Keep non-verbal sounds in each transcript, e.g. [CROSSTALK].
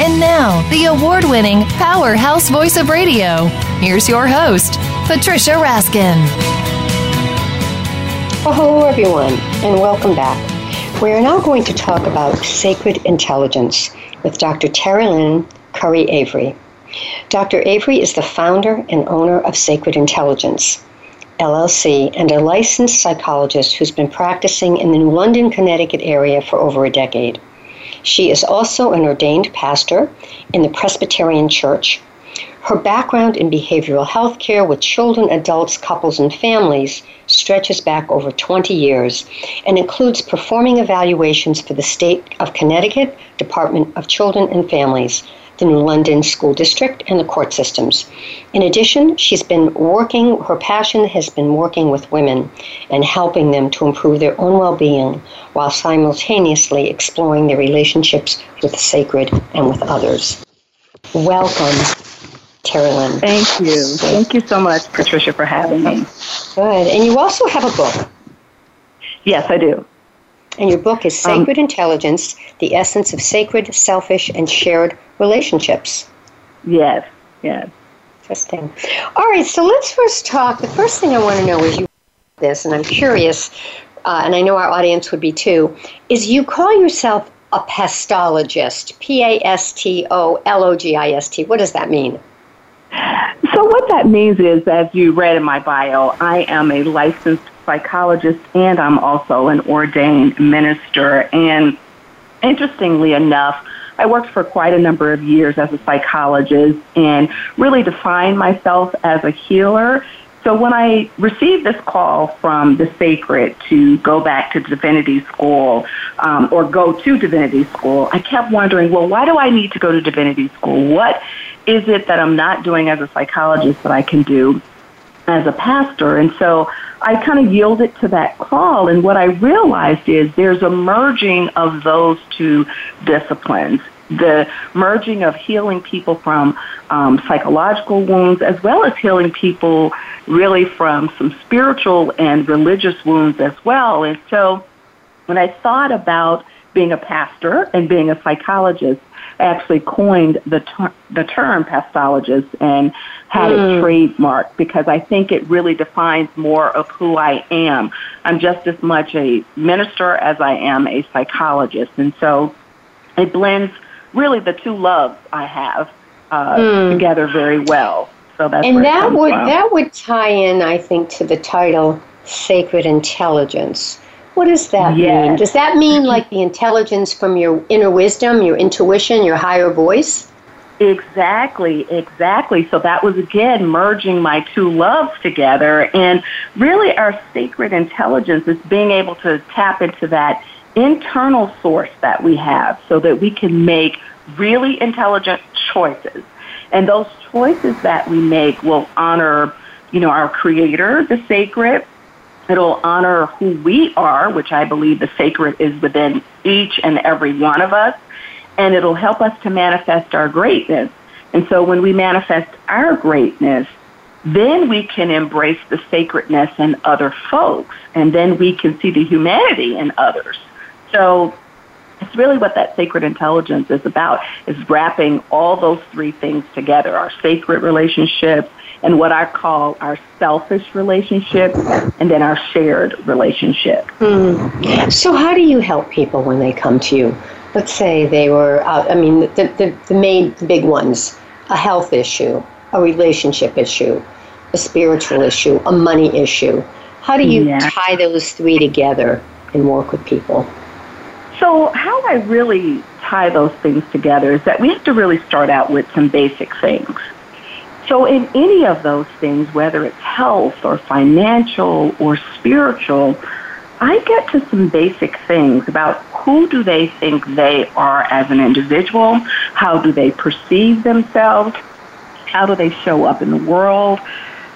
And now, the award winning powerhouse voice of radio. Here's your host, Patricia Raskin. Well, hello, everyone, and welcome back. We are now going to talk about sacred intelligence with Dr. Terrlyn Curry Avery. Dr. Avery is the founder and owner of Sacred Intelligence, LLC, and a licensed psychologist who's been practicing in the New London, Connecticut area for over a decade. She is also an ordained pastor in the Presbyterian Church. Her background in behavioral health care with children, adults, couples, and families stretches back over 20 years and includes performing evaluations for the State of Connecticut Department of Children and Families, the New London School District, and the court systems. In addition, she's been working, her passion has been working with women and helping them to improve their own well being while simultaneously exploring their relationships with the sacred and with others. Welcome, Terrlyn. Thank you. Thank you so much, Patricia, for having me. Good. And you also have a book. Yes, I do. And your book is Um, Sacred Intelligence The Essence of Sacred, Selfish, and Shared Relationships. Yes, yes. Interesting. All right, so let's first talk. The first thing I want to know is you this, and I'm curious, uh, and I know our audience would be too, is you call yourself a pastologist. P A S T O L O G I S T. What does that mean? So what that means is, as you read in my bio, I am a licensed psychologist and I'm also an ordained minister. And interestingly enough, I worked for quite a number of years as a psychologist and really defined myself as a healer. So when I received this call from the sacred to go back to divinity school um, or go to divinity school, I kept wondering, well, why do I need to go to divinity school? What is it that I'm not doing as a psychologist that I can do as a pastor? And so I kind of yielded to that call. And what I realized is there's a merging of those two disciplines. The merging of healing people from um, psychological wounds as well as healing people really from some spiritual and religious wounds as well. And so when I thought about being a pastor and being a psychologist, actually coined the, ter- the term pastologist and had it trademarked because I think it really defines more of who I am. I'm just as much a minister as I am a psychologist. And so it blends really the two loves I have uh, together very well. So that's and that would from. that would tie in, I think, to the title "Sacred Intelligence." What does that Yes. mean? Does that mean [CLEARS THROAT] like the intelligence from your inner wisdom, your intuition, your higher voice? Exactly, exactly. So that was again merging my two loves together. And really, our sacred intelligence is being able to tap into that internal source that we have so that we can make really intelligent choices. And those choices that we make will honor, you know, our creator, the sacred. It'll honor who we are, which I believe the sacred is within each and every one of us and it'll help us to manifest our greatness. And so when we manifest our greatness, then we can embrace the sacredness in other folks, and then we can see the humanity in others. So it's really what that sacred intelligence is about, is wrapping all those three things together, our sacred relationships and what I call our selfish relationship and then our shared relationship. Hmm. So, how do you help people when they come to you? Let's say they were, out, I mean, the, the, the main the big ones a health issue, a relationship issue, a spiritual issue, a money issue. How do you Yeah. tie those three together and work with people? So, how I really tie those things together is that we have to really start out with some basic things. So, in any of those things, whether it's health or financial or spiritual, I get to some basic things about who do they think they are as an individual, how do they perceive themselves, how do they show up in the world,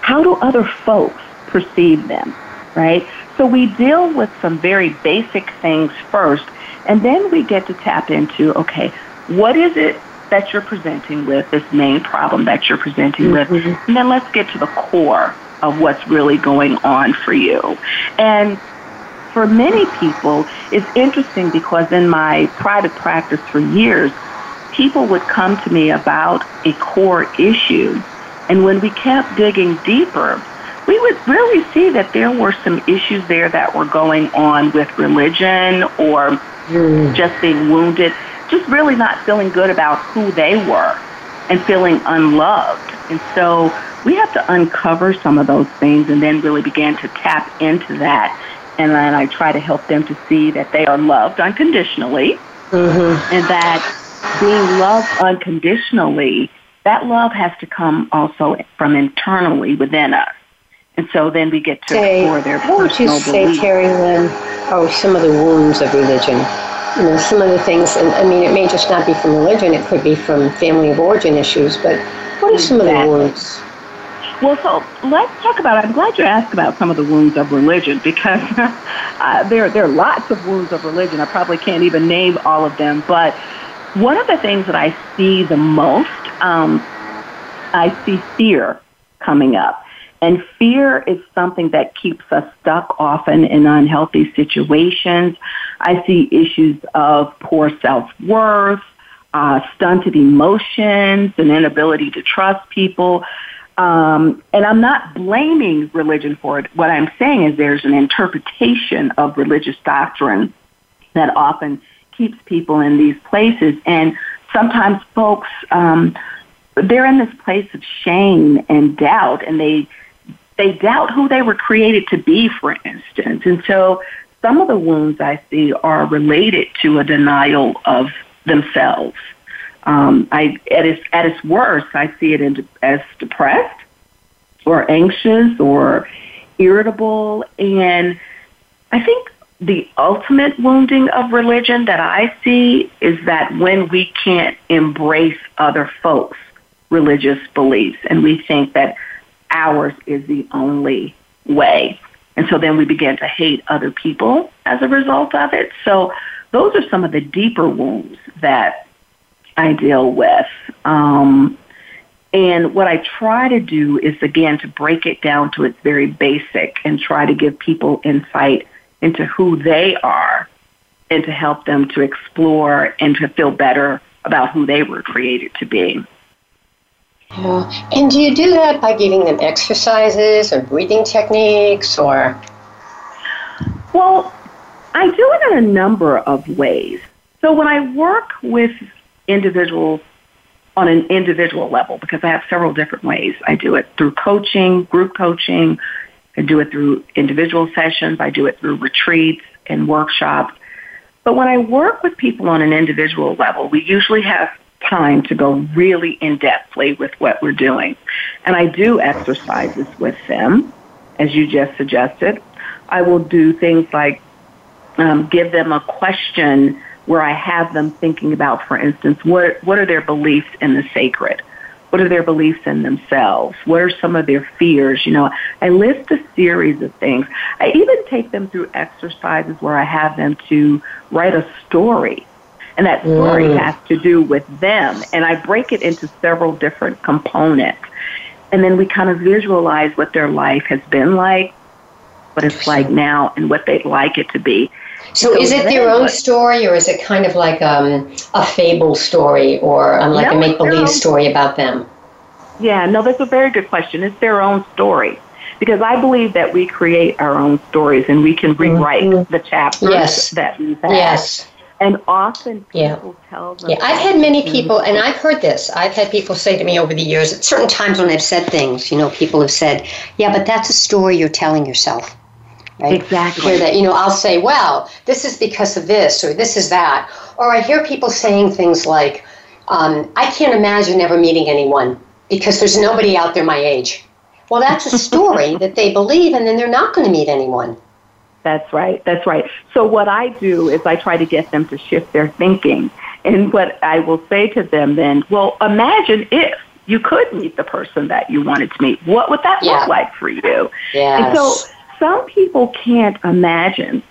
how do other folks perceive them, right? So we deal with some very basic things first, and then we get to tap into, okay, what is it that you're presenting with, this main problem that you're presenting mm-hmm. with, and then let's get to the core of what's really going on for you. And for many people, it's interesting because in my private practice for years, people would come to me about a core issue. And when we kept digging deeper, we would really see that there were some issues there that were going on with religion or mm. just being wounded, just really not feeling good about who they were and feeling unloved. And so we have to uncover some of those things and then really begin to tap into that. And then I try to help them to see that they are loved unconditionally mm-hmm. and that being loved unconditionally, that love has to come also from internally within us. And so then we get to say, explore their What would you say, beliefs. Terrlyn, oh, some of the wounds of religion? You know, some of the things, and I mean, it may just not be from religion, it could be from family of origin issues, but what are some exactly. of the wounds? Well, so let's talk about. I'm glad you asked about some of the wounds of religion because [LAUGHS] uh, there there are lots of wounds of religion. I probably can't even name all of them, but one of the things that I see the most, um, I see fear coming up. And fear is something that keeps us stuck often in unhealthy situations. I see issues of poor self-worth, uh, stunted emotions, an inability to trust people. Um, and I'm not blaming religion for it. What I'm saying is there's an interpretation of religious doctrine that often keeps people in these places. And sometimes folks, um, they're in this place of shame and doubt, and they they doubt who they were created to be, for instance. And so some of the wounds I see are related to a denial of themselves. Um, I, at, its, at its worst, I see it in, as depressed or anxious or irritable. And I think the ultimate wounding of religion that I see is that when we can't embrace other folks' religious beliefs and we think that ours is the only way. And so then we begin to hate other people as a result of it. So those are some of the deeper wounds that I deal with. Um, and what I try to do is, again, to break it down to its very basic and try to give people insight into who they are and to help them to explore and to feel better about who they were created to be. Yeah. And do you do that by giving them exercises or breathing techniques or? Well, I do it in a number of ways. So when I work with individuals on an individual level, because I have several different ways, I do it through coaching, group coaching, I do it through individual sessions, I do it through retreats and workshops. But when I work with people on an individual level, we usually have time to go really in depthly with what we're doing. And I do exercises with them, as you just suggested. I will do things like um, give them a question where I have them thinking about, for instance, what what are their beliefs in the sacred? What are their beliefs in themselves? What are some of their fears? You know, I list a series of things. I even take them through exercises where I have them to write a story and that story mm. has to do with them. And I break it into several different components. And then we kind of visualize what their life has been like, what it's like now, and what they'd like it to be. So, so is it their own story, or is it kind of like um, a fable story, or um, like no, a make believe story about them? Yeah, no, that's a very good question. It's their own story because I believe that we create our own stories and we can rewrite mm-hmm. the chapters yes. that we've had. Yes. And often people yeah. tell them. Yeah, I've had many people, and I've heard this. I've had people say to me over the years, at certain times when I've said things, you know, people have said, yeah, but that's a story you're telling yourself. Right? Exactly. Hear that, you know, I'll say, well, this is because of this or this is that. Or I hear people saying things like, um, I can't imagine ever meeting anyone because there's nobody out there my age. Well, that's a story [LAUGHS] that they believe, and then they're not going to meet anyone. That's right. That's right. So what I do is I try to get them to shift their thinking. And what I will say to them then, well, imagine if you could meet the person that you wanted to meet. What would that Yeah. look like for you? Yes. And so some people can't imagine.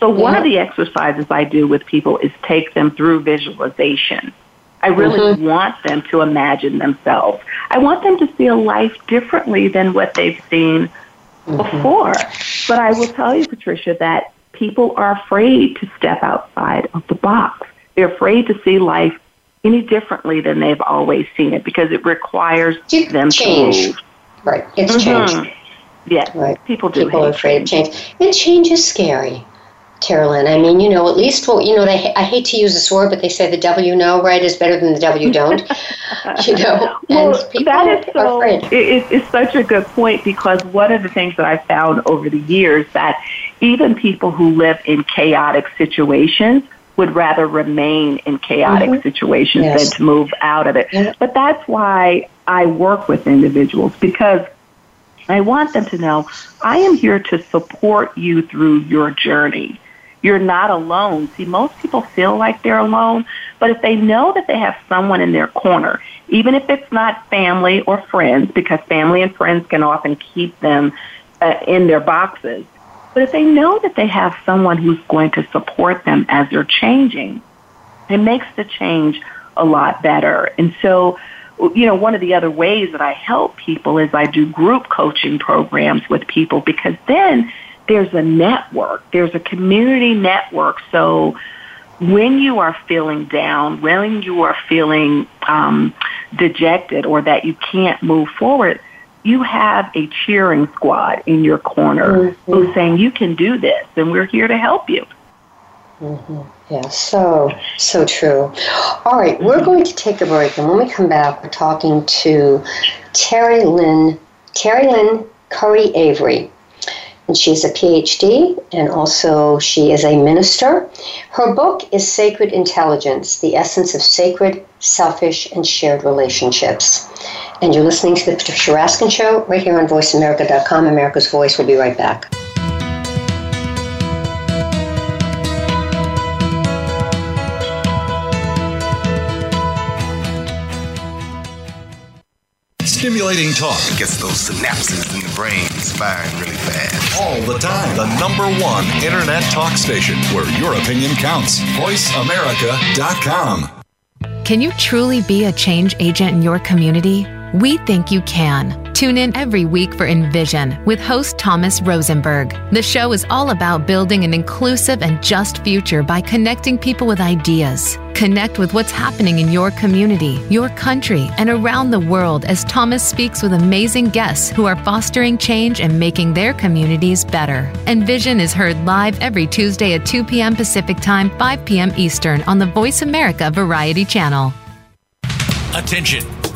So one of the exercises I do with people is take them through visualization. I really mm-hmm. want them to imagine themselves. I want them to see a life differently than what they've seen before. But I will tell you, Patricia, that people are afraid to step outside of the box. They're afraid to see life any differently than they've always seen it because it requires Ch- them change. to move. Right. It's Mhm. changed. Yeah, Right. people do. People are afraid of change. And change is scary, Carolyn. I mean, you know, at least, well, you know, they, I hate to use this word, but they say the devil you know, right, is better than the devil you don't. [LAUGHS] you know, Well, and people that is are so. afraid. It, it- it's such a good point because one of the things that I've found over the years that even people who live in chaotic situations would rather remain in chaotic mm-hmm. situations Yes. than to move out of it. Yeah. But that's why I work with individuals because I want them to know I am here to support you through your journey. You're not alone. See, most people feel like they're alone, but if they know that they have someone in their corner, even if it's not family or friends, because family and friends can often keep them uh, in their boxes, but if they know that they have someone who's going to support them as they're changing, it makes the change a lot better. And so, you know, one of the other ways that I help people is I do group coaching programs with people because then there's a network, there's a community network. So when you are feeling down, when you are feeling um, dejected or that you can't move forward, you have a cheering squad in your corner who's saying, you can do this and we're here to help you. Yeah, so, so true. All right, we're going to take a break, and when we come back, we're talking to Terrlyn, Terry Lynn Curry Avery. And she's a PhD, and also she is a minister. Her book is Sacred Intelligence The Essence of Sacred, Selfish, and Shared Relationships. And you're listening to The Patricia Raskin Show right here on VoiceAmerica.com. America's Voice. We'll be right back. Stimulating talk Gets those synapses in the brain firing really fast. all the time. The number one internet talk station where your opinion counts. VoiceAmerica.com. Can you truly be a change agent in your community? We think you can. Tune in every week for Envision with host Thomas Rosenberg. The show is all about building an inclusive and just future by connecting people with ideas. Connect with what's happening in your community, your country, and around the world as Thomas speaks with amazing guests who are fostering change and making their communities better. Envision is heard live every Tuesday at 2 p.m. Pacific Time, 5 p.m. Eastern on the Voice America Variety Channel. Attention!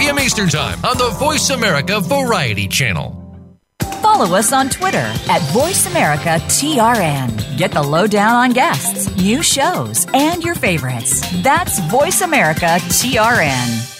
p.m. Eastern Time on the Voice America Variety Channel. Follow us on Twitter at VoiceAmericaTRN. Get the lowdown on guests, new shows, and your favorites. That's VoiceAmericaTRN.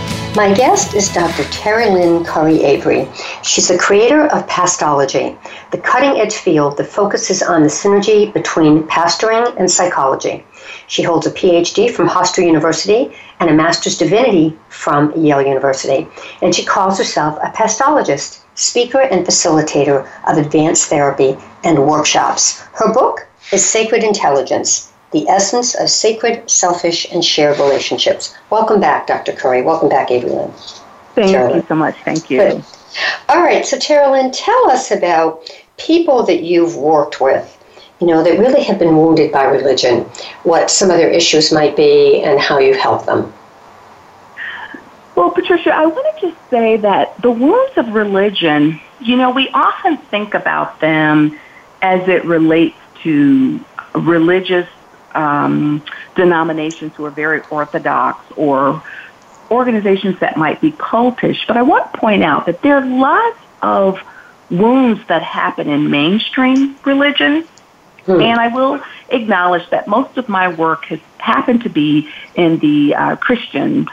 My guest is Dr. Terrlyn Curry Avery. She's the creator of Pastology, the cutting edge field that focuses on the synergy between pastoring and psychology. She holds a PhD from Hofstra University and a Master's Divinity from Yale University, and she calls herself a pastologist, speaker, and facilitator of advanced therapy and workshops. Her book is Sacred Intelligence the essence of sacred, selfish, and shared relationships. Welcome back, Dr. Curry. Welcome back, Adrienne. Thank you so much. Thank you. Good. All right, so Terrlyn, tell us about people that you've worked with, you know, that really have been wounded by religion, what some of their issues might be, and how you've helped them. Well, Patricia, I want to just say that the wounds of religion, you know, we often think about them as it relates to religious um, denominations who are very orthodox or organizations that might be cultish. But I want to point out that there are lots of wounds that happen in mainstream religion. Hmm. And I will acknowledge that most of my work has happened to be in the uh, Christian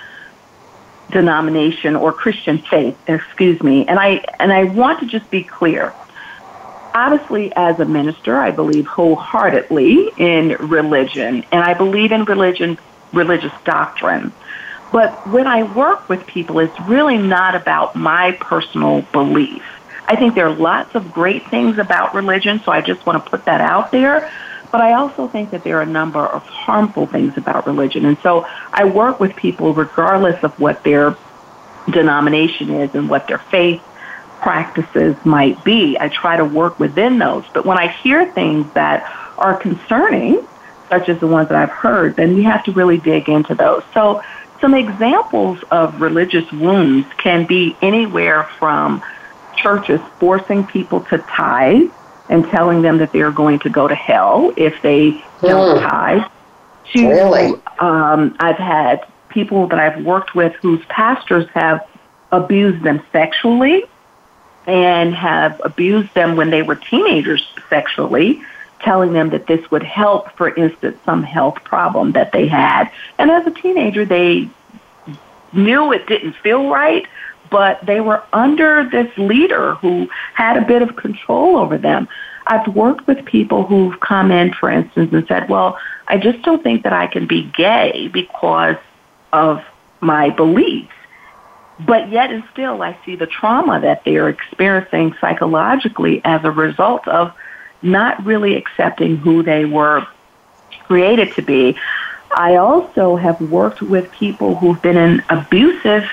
denomination or Christian faith, excuse me. And I and I want to just be clear obviously, as a minister, I believe wholeheartedly in religion, and I believe in religion, religious doctrine. But when I work with people, it's really not about my personal belief. I think there are lots of great things about religion, so I just want to put that out there. But I also think that there are a number of harmful things about religion. And so I work with people regardless of what their denomination is and what their faith practices might be. I try to work within those. But when I hear things that are concerning, such as the ones that I've heard, then we have to really dig into those. So some examples of religious wounds can be anywhere from churches forcing people to tithe and telling them that they're going to go to hell if they don't mm. tithe. To, really? um, I've had people that I've worked with whose pastors have abused them sexually and have abused them when they were teenagers sexually, telling them that this would help, for instance, some health problem that they had. And as a teenager, they knew it didn't feel right, but they were under this leader who had a bit of control over them. I've worked with people who've come in, for instance, and said, well, I just don't think that I can be gay because of my beliefs. But yet and still, I see the trauma that they are experiencing psychologically as a result of not really accepting who they were created to be. I also have worked with people who've been in abusive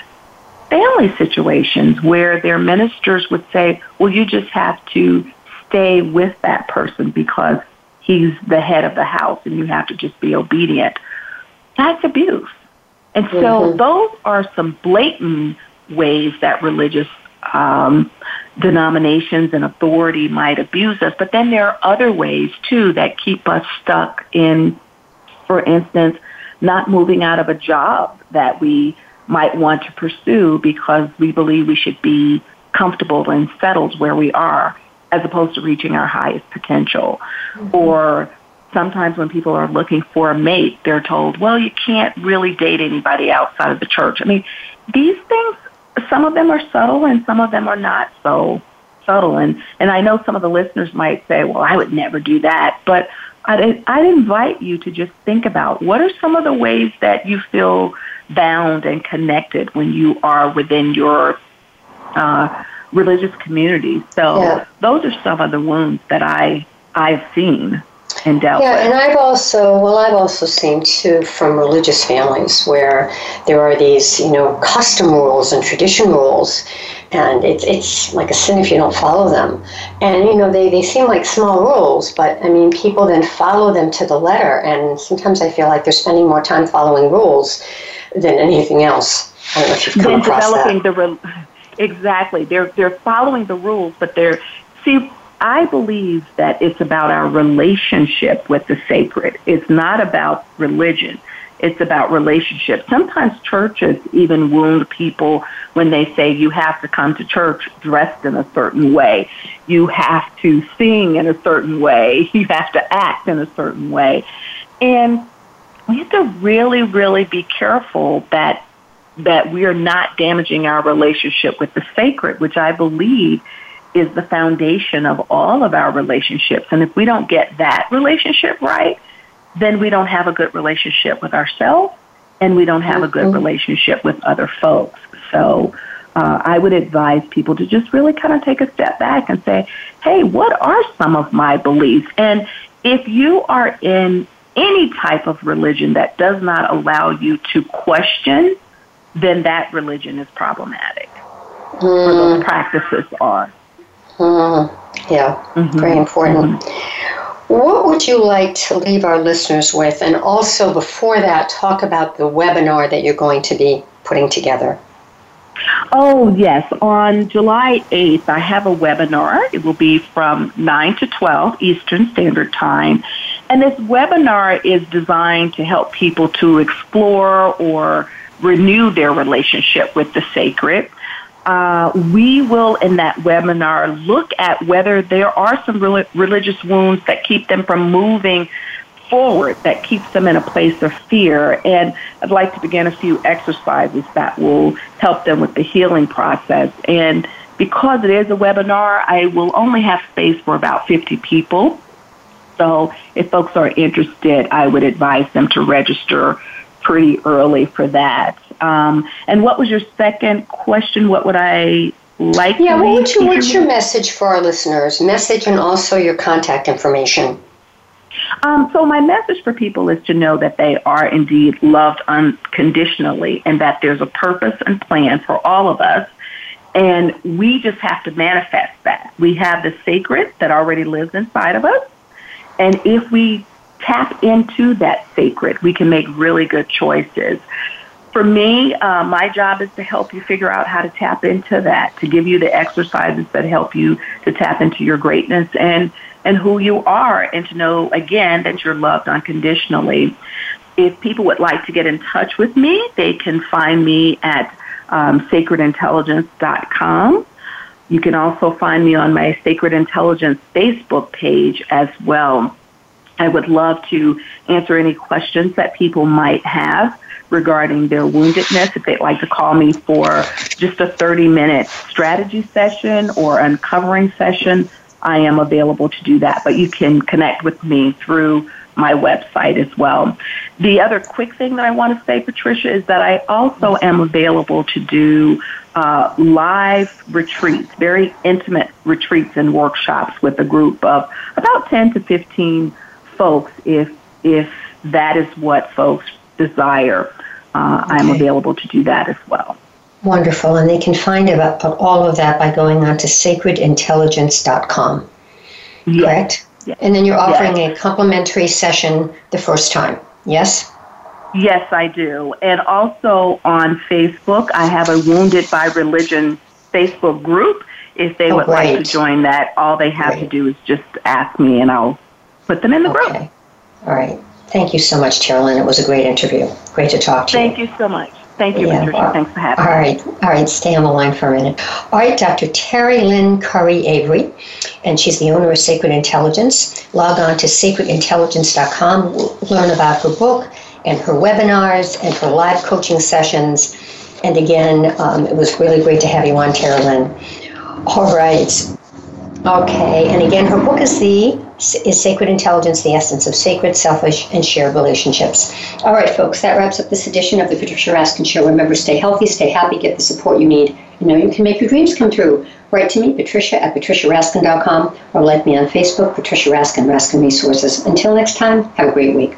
family situations where their ministers would say, well, you just have to stay with that person because he's the head of the house and you have to just be obedient. That's abuse. And so mm-hmm. those are some blatant ways that religious um, denominations and authority might abuse us. But then there are other ways too that keep us stuck in, for instance, not moving out of a job that we might want to pursue because we believe we should be comfortable and settled where we are as opposed to reaching our highest potential. Mm-hmm. Or sometimes when people are looking for a mate, they're told, well, you can't really date anybody outside of the church. I mean, these things, some of them are subtle and some of them are not so subtle. And, and I know some of the listeners might say, well, I would never do that. But I'd, I'd invite you to just think about what are some of the ways that you feel bound and connected when you are within your uh, religious community. So yeah. those are some of the wounds that I I've seen yeah, and I've also well, I've also seen too from religious families where there are these you know custom rules and tradition rules, and it's it's like a sin if you don't follow them. And you know they they seem like small rules, but I mean people then follow them to the letter, and sometimes I feel like they're spending more time following rules than anything else. I don't know if you've come across developing that. The re- exactly, they're they're following the rules, but they're see I believe that it's about our relationship with the sacred. It's not about religion. It's about relationship. Sometimes churches even wound people when they say you have to come to church dressed in a certain way. You have to sing in a certain way. [LAUGHS] You have to act in a certain way. And we have to really, really be careful that that we are not damaging our relationship with the sacred, which I believe is the foundation of all of our relationships. And if we don't get that relationship right, then we don't have a good relationship with ourselves and we don't have a good mm-hmm. relationship with other folks. So uh, I would advise people to just really kind of take a step back and say, hey, what are some of my beliefs? And if you are in any type of religion that does not allow you to question, then that religion is problematic. Mm. Or those practices are. Mm. Yeah, mm-hmm. very important. Mm-hmm. What would you like to leave our listeners with? And also, before that, talk about the webinar that you're going to be putting together. Oh, yes. On July 8th, I have a webinar. It will be from 9 to 12 Eastern Standard Time. And this webinar is designed to help people to explore or renew their relationship with the sacred uh, we will in that webinar look at whether there are some religious wounds that keep them from moving forward, that keeps them in a place of fear. And I'd like to begin a few exercises that will help them with the healing process. And because it is a webinar, I will only have space for about 50 people. So if folks are interested, I would advise them to register pretty early for that. Um, and what was your second question? What would I like? Yeah, what would you, what's your message for our listeners? Message and also your contact information. Um, so my message for people is to know that they are indeed loved unconditionally and that there's a purpose and plan for all of us. And we just have to manifest that. We have the sacred that already lives inside of us. And if we tap into that sacred, we can make really good choices for me, uh, my job is to help you figure out how to tap into that, to give you the exercises that help you to tap into your greatness and and who you are, and to know again that you're loved unconditionally. If people would like to get in touch with me, they can find me at um, sacredintelligence.com. You can also find me on my Sacred Intelligence Facebook page as well. I would love to answer any questions that people might have regarding their woundedness, if they'd like to call me for just a 30 minute strategy session or uncovering session, I am available to do that. But you can connect with me through my website as well. The other quick thing that I want to say, Patricia, is that I also am available to do uh, live retreats, very intimate retreats and workshops with a group of about 10 to 15 folks if if that is what folks desire, uh, okay. I'm available to do that as well. Wonderful. And they can find about all of that by going on to sacredintelligence.com. Yes. Correct? Yes. And then you're offering yes. a complimentary session the first time. Yes? Yes, I do. And also on Facebook, I have a Wounded by Religion Facebook group. If they oh, would great. like to join that, all they have great. to do is just ask me and I'll put them in the okay. group. All right. Thank you so much, Carolyn. It was a great interview. Great to talk to Thank you. Thank you so much. Thank you, yeah, Patricia. Thanks for having me. All right. All right. Stay on the line for a minute. All right, Dr. Terrlyn Curry Avery, and she's the owner of Sacred Intelligence. Log on to sacredintelligence.com, learn about her book and her webinars and her live coaching sessions. And again, um, it was really great to have you on, Terrlyn. All right. Okay, and again, her book is the is Sacred Intelligence, the Essence of Sacred, Selfish, and Shared Relationships. All right, folks, that wraps up this edition of the Patricia Raskin Show. Remember, stay healthy, stay happy, get the support you need. You know you can make your dreams come true. Write to me, Patricia at patriciaraskin.com, or like me on Facebook, Patricia Raskin, Raskin Resources. Until next time, have a great week.